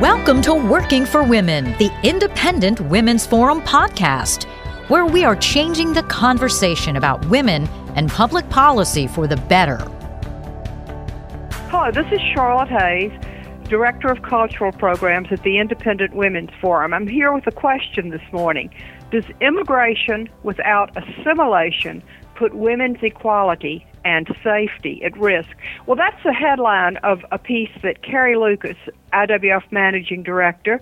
Welcome to Working for Women, the Independent Women's Forum podcast, where we are changing the conversation about women and public policy for the better. Hello, this is Charlotte Hayes, Director of Cultural Programs at the Independent Women's Forum. I'm here with a question this morning. Does immigration without assimilation put women's equality and safety at risk. Well, that's the headline of a piece that Carrie Lukas, IWF Managing Director,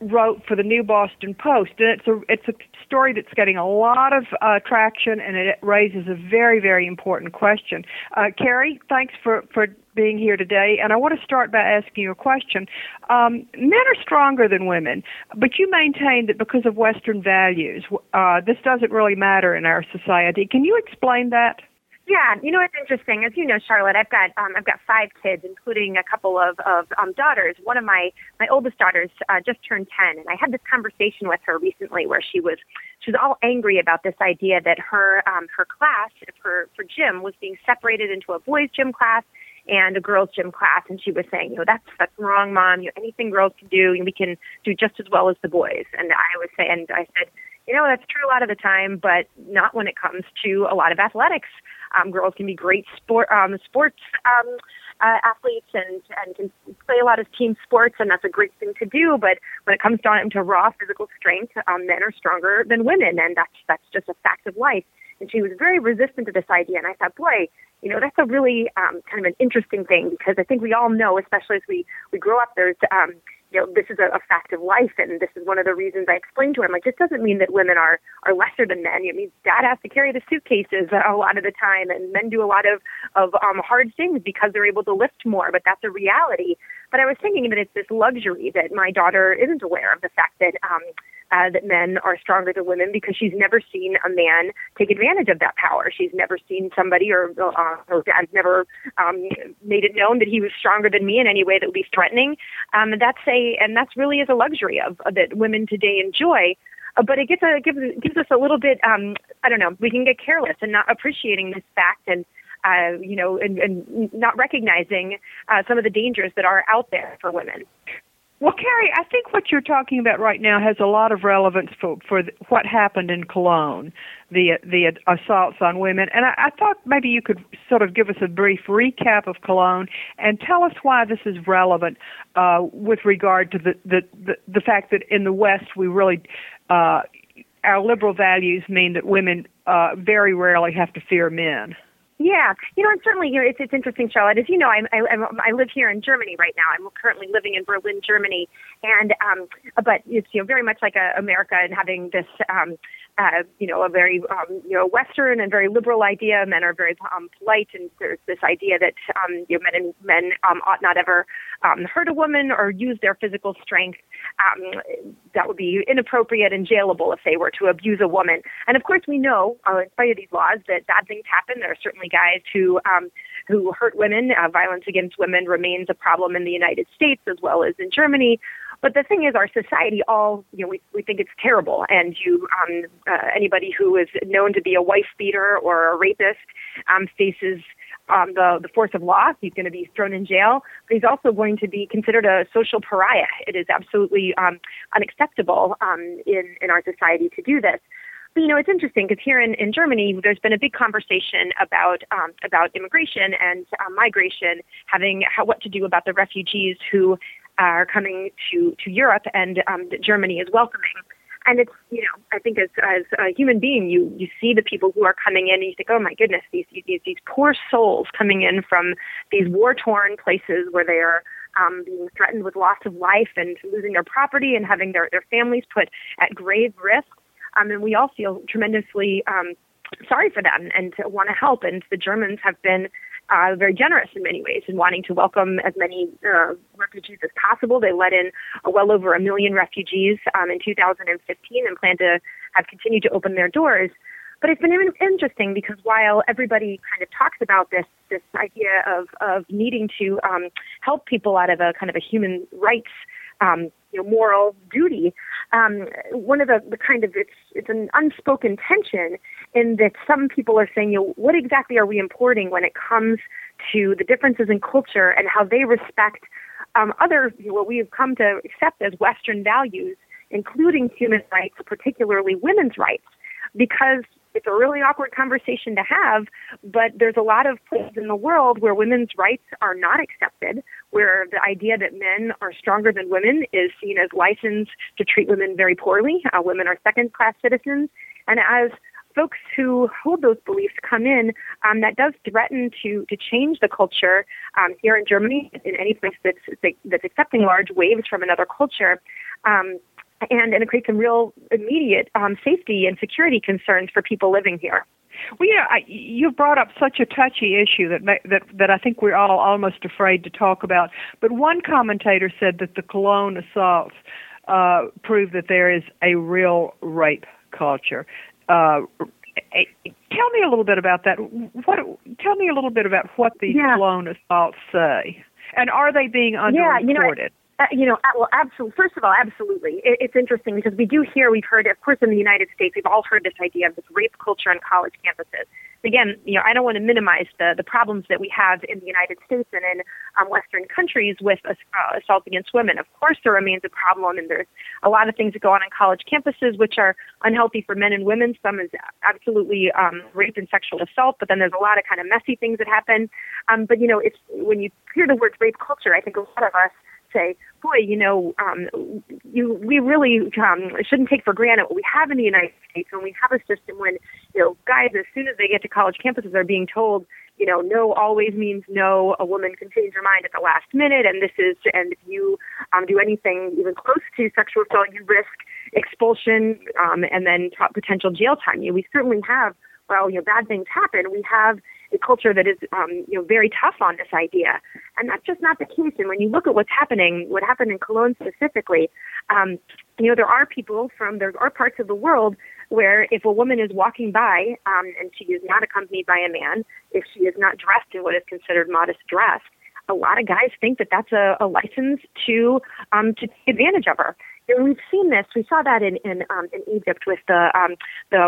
wrote for the New Boston Post, and it's a it's a story that's getting a lot of uh, traction, and it raises a very very important question. Uh, Carrie, thanks for for being here today, and I want to start by asking you a question. Um, men are stronger than women, but you maintain that because of Western values, uh, this doesn't really matter in our society. Can you explain that? Yeah, you know what's interesting, as you know, Charlotte, I've got um, I've got five kids, including a couple of of um, daughters. One of my my oldest daughters uh, just turned ten, and I had this conversation with her recently where she was she was all angry about this idea that her um, her class for for gym was being separated into a boys' gym class and a girls' gym class, and she was saying, you know, that's that's wrong, mom. You know, anything girls can do, we can do just as well as the boys. And I was saying, I said, you know, that's true a lot of the time, but not when it comes to a lot of athletics. Um, girls can be great sport um, sports um, uh, athletes and and can play a lot of team sports, and that's a great thing to do. But when it comes down to raw physical strength, um, men are stronger than women, and that's that's just a fact of life. And she was very resistant to this idea, and I thought, boy, you know, that's a really um, kind of an interesting thing because I think we all know, especially as we we grow up, there's um, you know, this is a, a fact of life, and this is one of the reasons I explained to him. Like, this doesn't mean that women are are lesser than men. It means dad has to carry the suitcases a lot of the time, and men do a lot of of um, hard things because they're able to lift more. But that's a reality. But I was thinking that it's this luxury that my daughter isn't aware of the fact that um, uh, that men are stronger than women because she's never seen a man take advantage of that power. She's never seen somebody or uh, her dad's never um, made it known that he was stronger than me in any way that would be threatening. Um, that's a and that's really is a luxury of, of that women today enjoy. Uh, but it gives a gives gives us a little bit um, I don't know we can get careless and not appreciating this fact and uh, you know, and, and not recognizing uh, some of the dangers that are out there for women. Well, Carrie, I think what you're talking about right now has a lot of relevance for for what happened in Cologne, the the assaults on women, and I, I thought maybe you could sort of give us a brief recap of Cologne and tell us why this is relevant uh, with regard to the, the the the fact that in the West we really uh, our liberal values mean that women uh, very rarely have to fear men. Yeah, you know, and certainly, you know, it's it's interesting, Charlotte. As you know, I'm, I I live here in Germany right now. I'm currently living in Berlin, Germany, and um, but it's you know very much like a, America and having this um, uh, you know, a very, um, you know, Western and very liberal idea. Men are very um, polite, and there's this idea that um, you know, men and men um, ought not ever um, hurt a woman or use their physical strength. Um, that would be inappropriate and jailable if they were to abuse a woman. And of course, we know, uh, in spite of these laws, that bad things happen. There are certainly guys who um, who hurt women. Uh, violence against women remains a problem in the United States as well as in Germany. But the thing is, our society all, you know, we, we think it's terrible. And you, um, uh, anybody who is known to be a wife beater or a rapist um, faces um, the, the force of law. He's going to be thrown in jail, but he's also going to be considered a social pariah. It is absolutely um, unacceptable um, in, in our society to do this. You know, it's interesting because here in, in Germany, there's been a big conversation about um, about immigration and uh, migration, having how, what to do about the refugees who are coming to to Europe and um, Germany is welcoming. And it's you know I think as as a human being you you see the people who are coming in and you think oh my goodness these these these poor souls coming in from these war torn places where they are um, being threatened with loss of life and losing their property and having their their families put at grave risk. Um, and we all feel tremendously um, sorry for them and want to help. And the Germans have been uh, very generous in many ways in wanting to welcome as many uh, refugees as possible. They let in uh, well over a million refugees um, in 2015 and plan to have continued to open their doors. But it's been interesting because while everybody kind of talks about this this idea of of needing to um, help people out of a kind of a human rights um, you know, moral duty. Um, one of the, the kind of it's it's an unspoken tension in that some people are saying, you know, what exactly are we importing when it comes to the differences in culture and how they respect um, other what we have come to accept as Western values, including human rights, particularly women's rights, because it's a really awkward conversation to have, but there's a lot of places in the world where women's rights are not accepted, where the idea that men are stronger than women is seen as license to treat women very poorly. Uh, women are second class citizens. And as folks who hold those beliefs come in, um, that does threaten to to change the culture um, here in Germany, in any place that's that's accepting large waves from another culture. Um, and, and it creates some real immediate um, safety and security concerns for people living here. Well, yeah, I, you've brought up such a touchy issue that that that I think we're all almost afraid to talk about. But one commentator said that the Cologne assaults uh, prove that there is a real rape culture. Uh, tell me a little bit about that. What? Tell me a little bit about what these yeah. Cologne assaults say, and are they being underreported? Yeah, you know, uh, you know, well, absolutely. First of all, absolutely. It, it's interesting because we do hear, we've heard, of course, in the United States, we've all heard this idea of this rape culture on college campuses. Again, you know, I don't want to minimize the the problems that we have in the United States and in um, Western countries with uh, assault against women. Of course, there remains a problem, and there's a lot of things that go on on college campuses which are unhealthy for men and women. Some is absolutely um, rape and sexual assault, but then there's a lot of kind of messy things that happen. Um, but you know, it's when you hear the word rape culture, I think a lot of us say, boy, you know, um, you, we really um, shouldn't take for granted what we have in the United States when we have a system when, you know, guys, as soon as they get to college campuses, are being told, you know, no always means no. A woman can change her mind at the last minute, and this is, and if you um, do anything even close to sexual assault, you risk expulsion um, and then potential jail time. You know, we certainly have, well, you know, bad things happen. We have a culture that is um, you know very tough on this idea, and that's just not the case. And when you look at what's happening, what happened in Cologne specifically, um, you know there are people from there are parts of the world where if a woman is walking by um, and she is not accompanied by a man, if she is not dressed in what is considered modest dress, a lot of guys think that that's a, a license to um, to take advantage of her. And we've seen this. We saw that in in, um, in Egypt with the um, the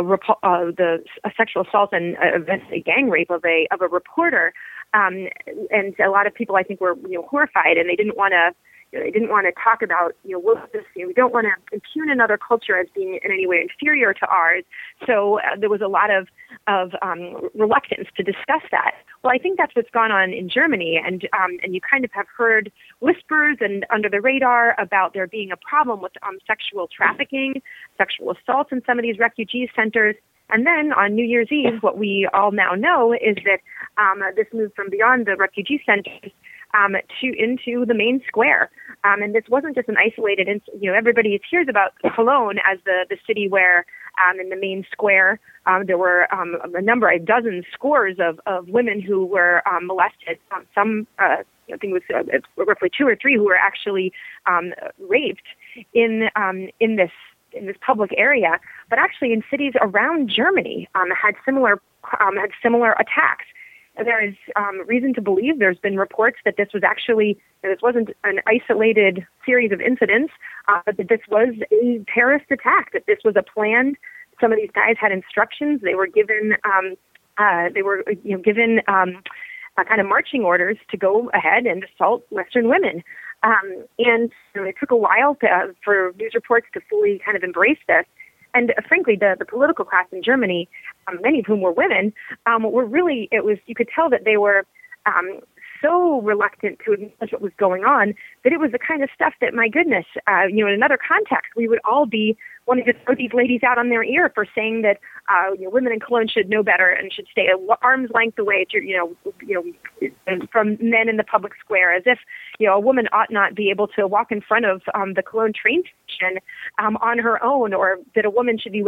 uh, the sexual assault and uh, eventually gang rape of a of a reporter. Um, and a lot of people, I think, were you know horrified, and they didn't want to you know, they didn't want to talk about, you know, what this, you know, we don't want to impugn another culture as being in any way inferior to ours. So uh, there was a lot of, of um, reluctance to discuss that. Well, I think that's what's gone on in Germany, and um, and you kind of have heard whispers and under the radar about there being a problem with um, sexual trafficking, sexual assaults in some of these refugee centers. And then on New Year's Eve, what we all now know is that um, this moved from beyond the refugee centers um, to into the main square. Um, and this wasn't just an isolated, you know, everybody hears about Cologne as the the city where um, in the main square um, there were um, a number, a dozen scores of of women who were um, molested. Some, uh, I think it was uh, roughly two or three who were actually um, raped in um, in this in this public area, but actually in cities around Germany um, had similar um, had similar attacks there is um, reason to believe there's been reports that this was actually this wasn't an isolated series of incidents, uh, but that this was a terrorist attack. That this was a planned. Some of these guys had instructions. They were given. Um, uh, they were you know given um, uh, kind of marching orders to go ahead and assault Western women. Um, and you know, it took a while to, uh, for news reports to fully kind of embrace this. And uh, frankly, the, the political class in Germany, um, many of whom were women, um, were really, it was, you could tell that they were um, so reluctant to acknowledge what was going on that it was the kind of stuff that, my goodness, uh, you know, in another context, we would all be wanting to throw these ladies out on their ear for saying that uh, you know, women in Cologne should know better and should stay arm's length away, to, you know, you know, from men in the public square, as if you know a woman ought not be able to walk in front of um, the Cologne train station um, on her own, or that a woman should be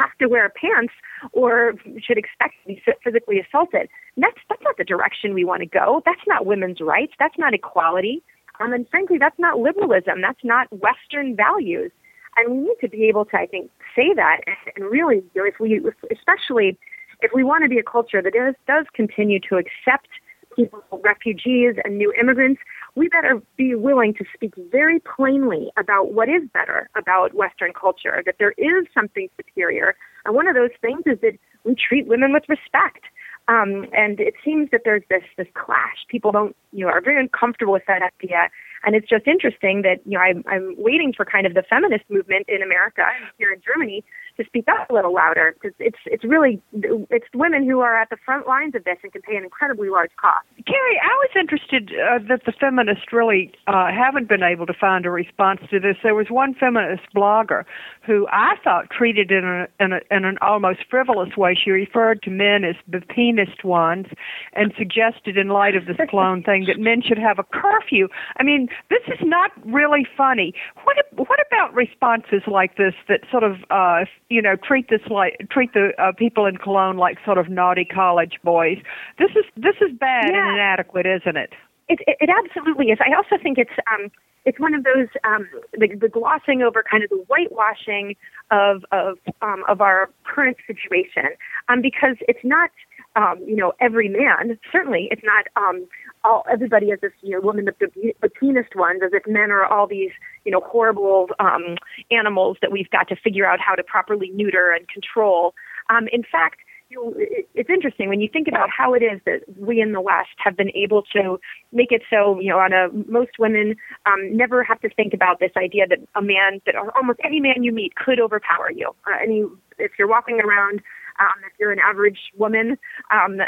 have to wear pants or should expect to be physically assaulted. And that's that's not the direction we want to go. That's not women's rights. That's not equality. Um, and frankly, that's not liberalism. That's not Western values. And we need to be able to, I think, say that and really, if we, especially if we want to be a culture that is, does continue to accept people, refugees, and new immigrants, we better be willing to speak very plainly about what is better about Western culture, that there is something superior. And one of those things is that we treat women with respect. Um, and it seems that there's this this clash. People don't, you know, are very uncomfortable with that idea. And it's just interesting that you know I'm, I'm waiting for kind of the feminist movement in America here in Germany to speak up a little louder because it's it's really it's women who are at the front lines of this and can pay an incredibly large cost. Carrie, I was interested uh, that the feminists really uh, haven't been able to find a response to this. There was one feminist blogger who I thought treated in, a, in, a, in an almost frivolous way. She referred to men as the penised ones and suggested, in light of this Cologne thing, that men should have a curfew. I mean, this is not really funny. What what about responses like this that sort of uh, you know treat this like treat the uh, people in Cologne like sort of naughty college boys? This is this is bad yeah. and inadequate, isn't it? It, it, it absolutely is. I also think it's um, it's one of those um, the, the glossing over kind of the whitewashing of of um, of our current situation um, because it's not um, you know every man certainly it's not um, all everybody as this you know woman the, the, the penis ones as if men are all these you know horrible um, animals that we've got to figure out how to properly neuter and control. Um, in fact, you know, it, it's interesting when you think about how it is that we in the West have been able to make it so, you know, on a most women um, never have to think about this idea that a man, that almost any man you meet could overpower you. Uh, any, if you're walking around um, if you're an average woman, um,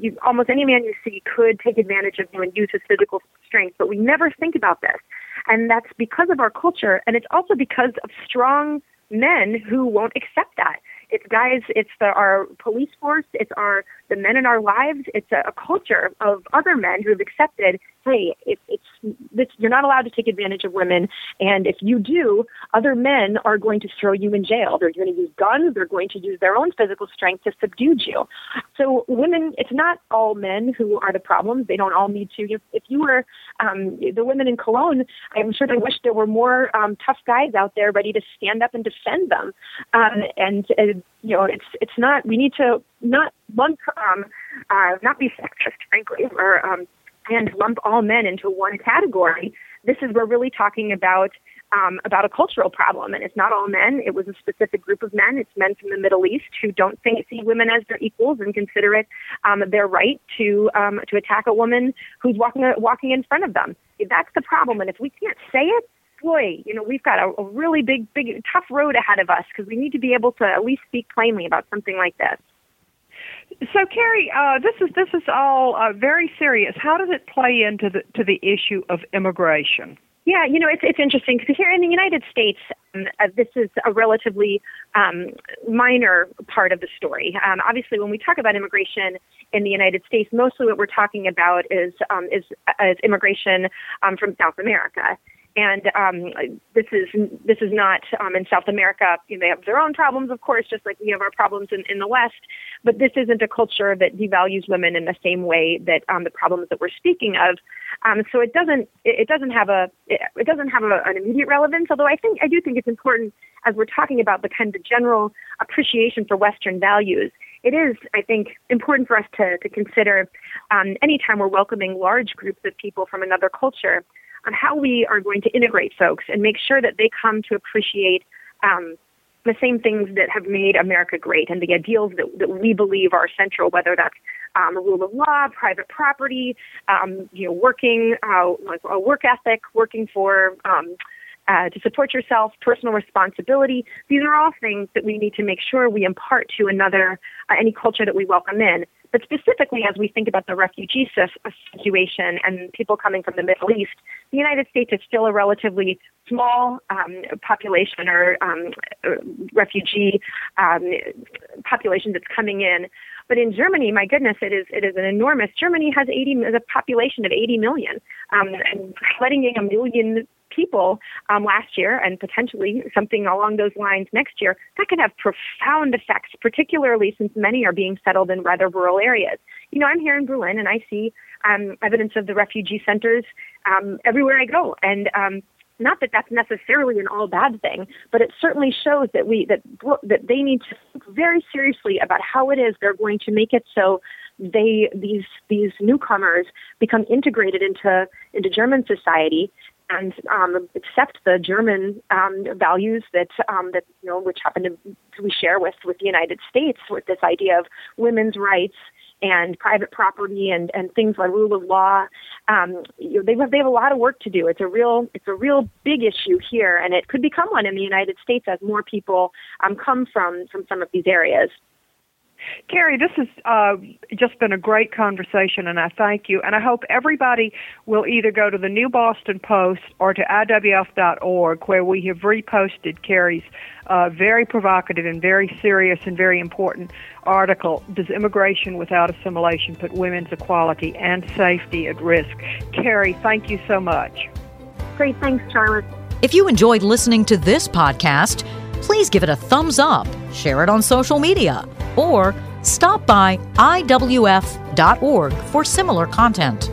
you, almost any man you see could take advantage of you and use his physical strength. But we never think about this, and that's because of our culture, and it's also because of strong men who won't accept that. It's guys, it's the, our police force, it's our the men in our lives. It's a, a culture of other men who have accepted, hey, it, it's this, you're not allowed to take advantage of women, and if you do, other men are going to throw you in jail. They're going to use guns. They're going to use their own physical strength to subdue you. So women, it's not all men who are the problems. They don't all need to. If, if you were um, the women in Cologne, I'm sure they wish there were more um, tough guys out there ready to stand up and defend them. Um, and uh, you know, it's it's not. We need to not lump, um, uh, not be sexist, frankly, or um, and lump all men into one category. This is we're really talking about um, about a cultural problem, and it's not all men. It was a specific group of men. It's men from the Middle East who don't think see women as their equals and consider it um, their right to um, to attack a woman who's walking walking in front of them. That's the problem, and if we can't say it, boy, you know, we've got a, a really big, big, tough road ahead of us because we need to be able to at least speak plainly about something like this. So, Carrie, uh, this is this is all uh, very serious. How does it play into the to the issue of immigration? Yeah, you know, it's it's interesting because here in the United States, um, uh, this is a relatively um, minor part of the story. Um, obviously, when we talk about immigration in the United States, mostly what we're talking about is um, is, uh, is immigration um, from South America and um, this is this is not um, in South America. You know, they have their own problems, of course, just like we have our problems in, in the West. But this isn't a culture that devalues women in the same way that um, the problems that we're speaking of. Um, so it doesn't it, doesn't have a it doesn't have a, an immediate relevance. Although I think I do think it's important as we're talking about the kind of general appreciation for Western values it is, I think, important for us to, to consider um, anytime we're welcoming large groups of people from another culture on how we are going to integrate folks and make sure that they come to appreciate um, the same things that have made America great and the ideals that, that we believe are central, whether that's um, rule of law, private property, um, you know, working, uh, like a work ethic, working for, um, uh, to support yourself, personal responsibility. These are all things that we need to make sure we impart to another, uh, any culture that we welcome in. But specifically, as we think about the refugee situation and people coming from the Middle East, the United States is still a relatively small um, population or um, refugee um, population that's coming in. But in Germany, my goodness, it is it is an enormous. Germany has 80 a population of 80 million, um, and letting in a million people um, last year and potentially something along those lines next year, that can have profound effects, particularly since many are being settled in rather rural areas. You know, I'm here in Berlin and I see um, evidence of the refugee centers um, everywhere I go. And um, not that that's necessarily an all bad thing, but it certainly shows that we that that they need to think very seriously about how it is they're going to make it so they these these newcomers become integrated into into German society and um, accept the German um, values that um, that you know which happen to we share with with the United States with this idea of women's rights and private property and, and things like rule of law. Um, you know, they have they have a lot of work to do. It's a real it's a real big issue here, and it could become one in the United States as more people um, come from from some of these areas. Carrie, this has uh, just been a great conversation, and I thank you. And I hope everybody will either go to the New Boston Post or to IWF.org, where we have reposted Carrie's uh, very provocative and very serious and very important article Does Immigration Without Assimilation Put Women's Equality and Safety at Risk? Carrie, thank you so much. Great. Thanks, Charlotte. If you enjoyed listening to this podcast, please give it a thumbs up, share it on social media or stop by IWF.org for similar content.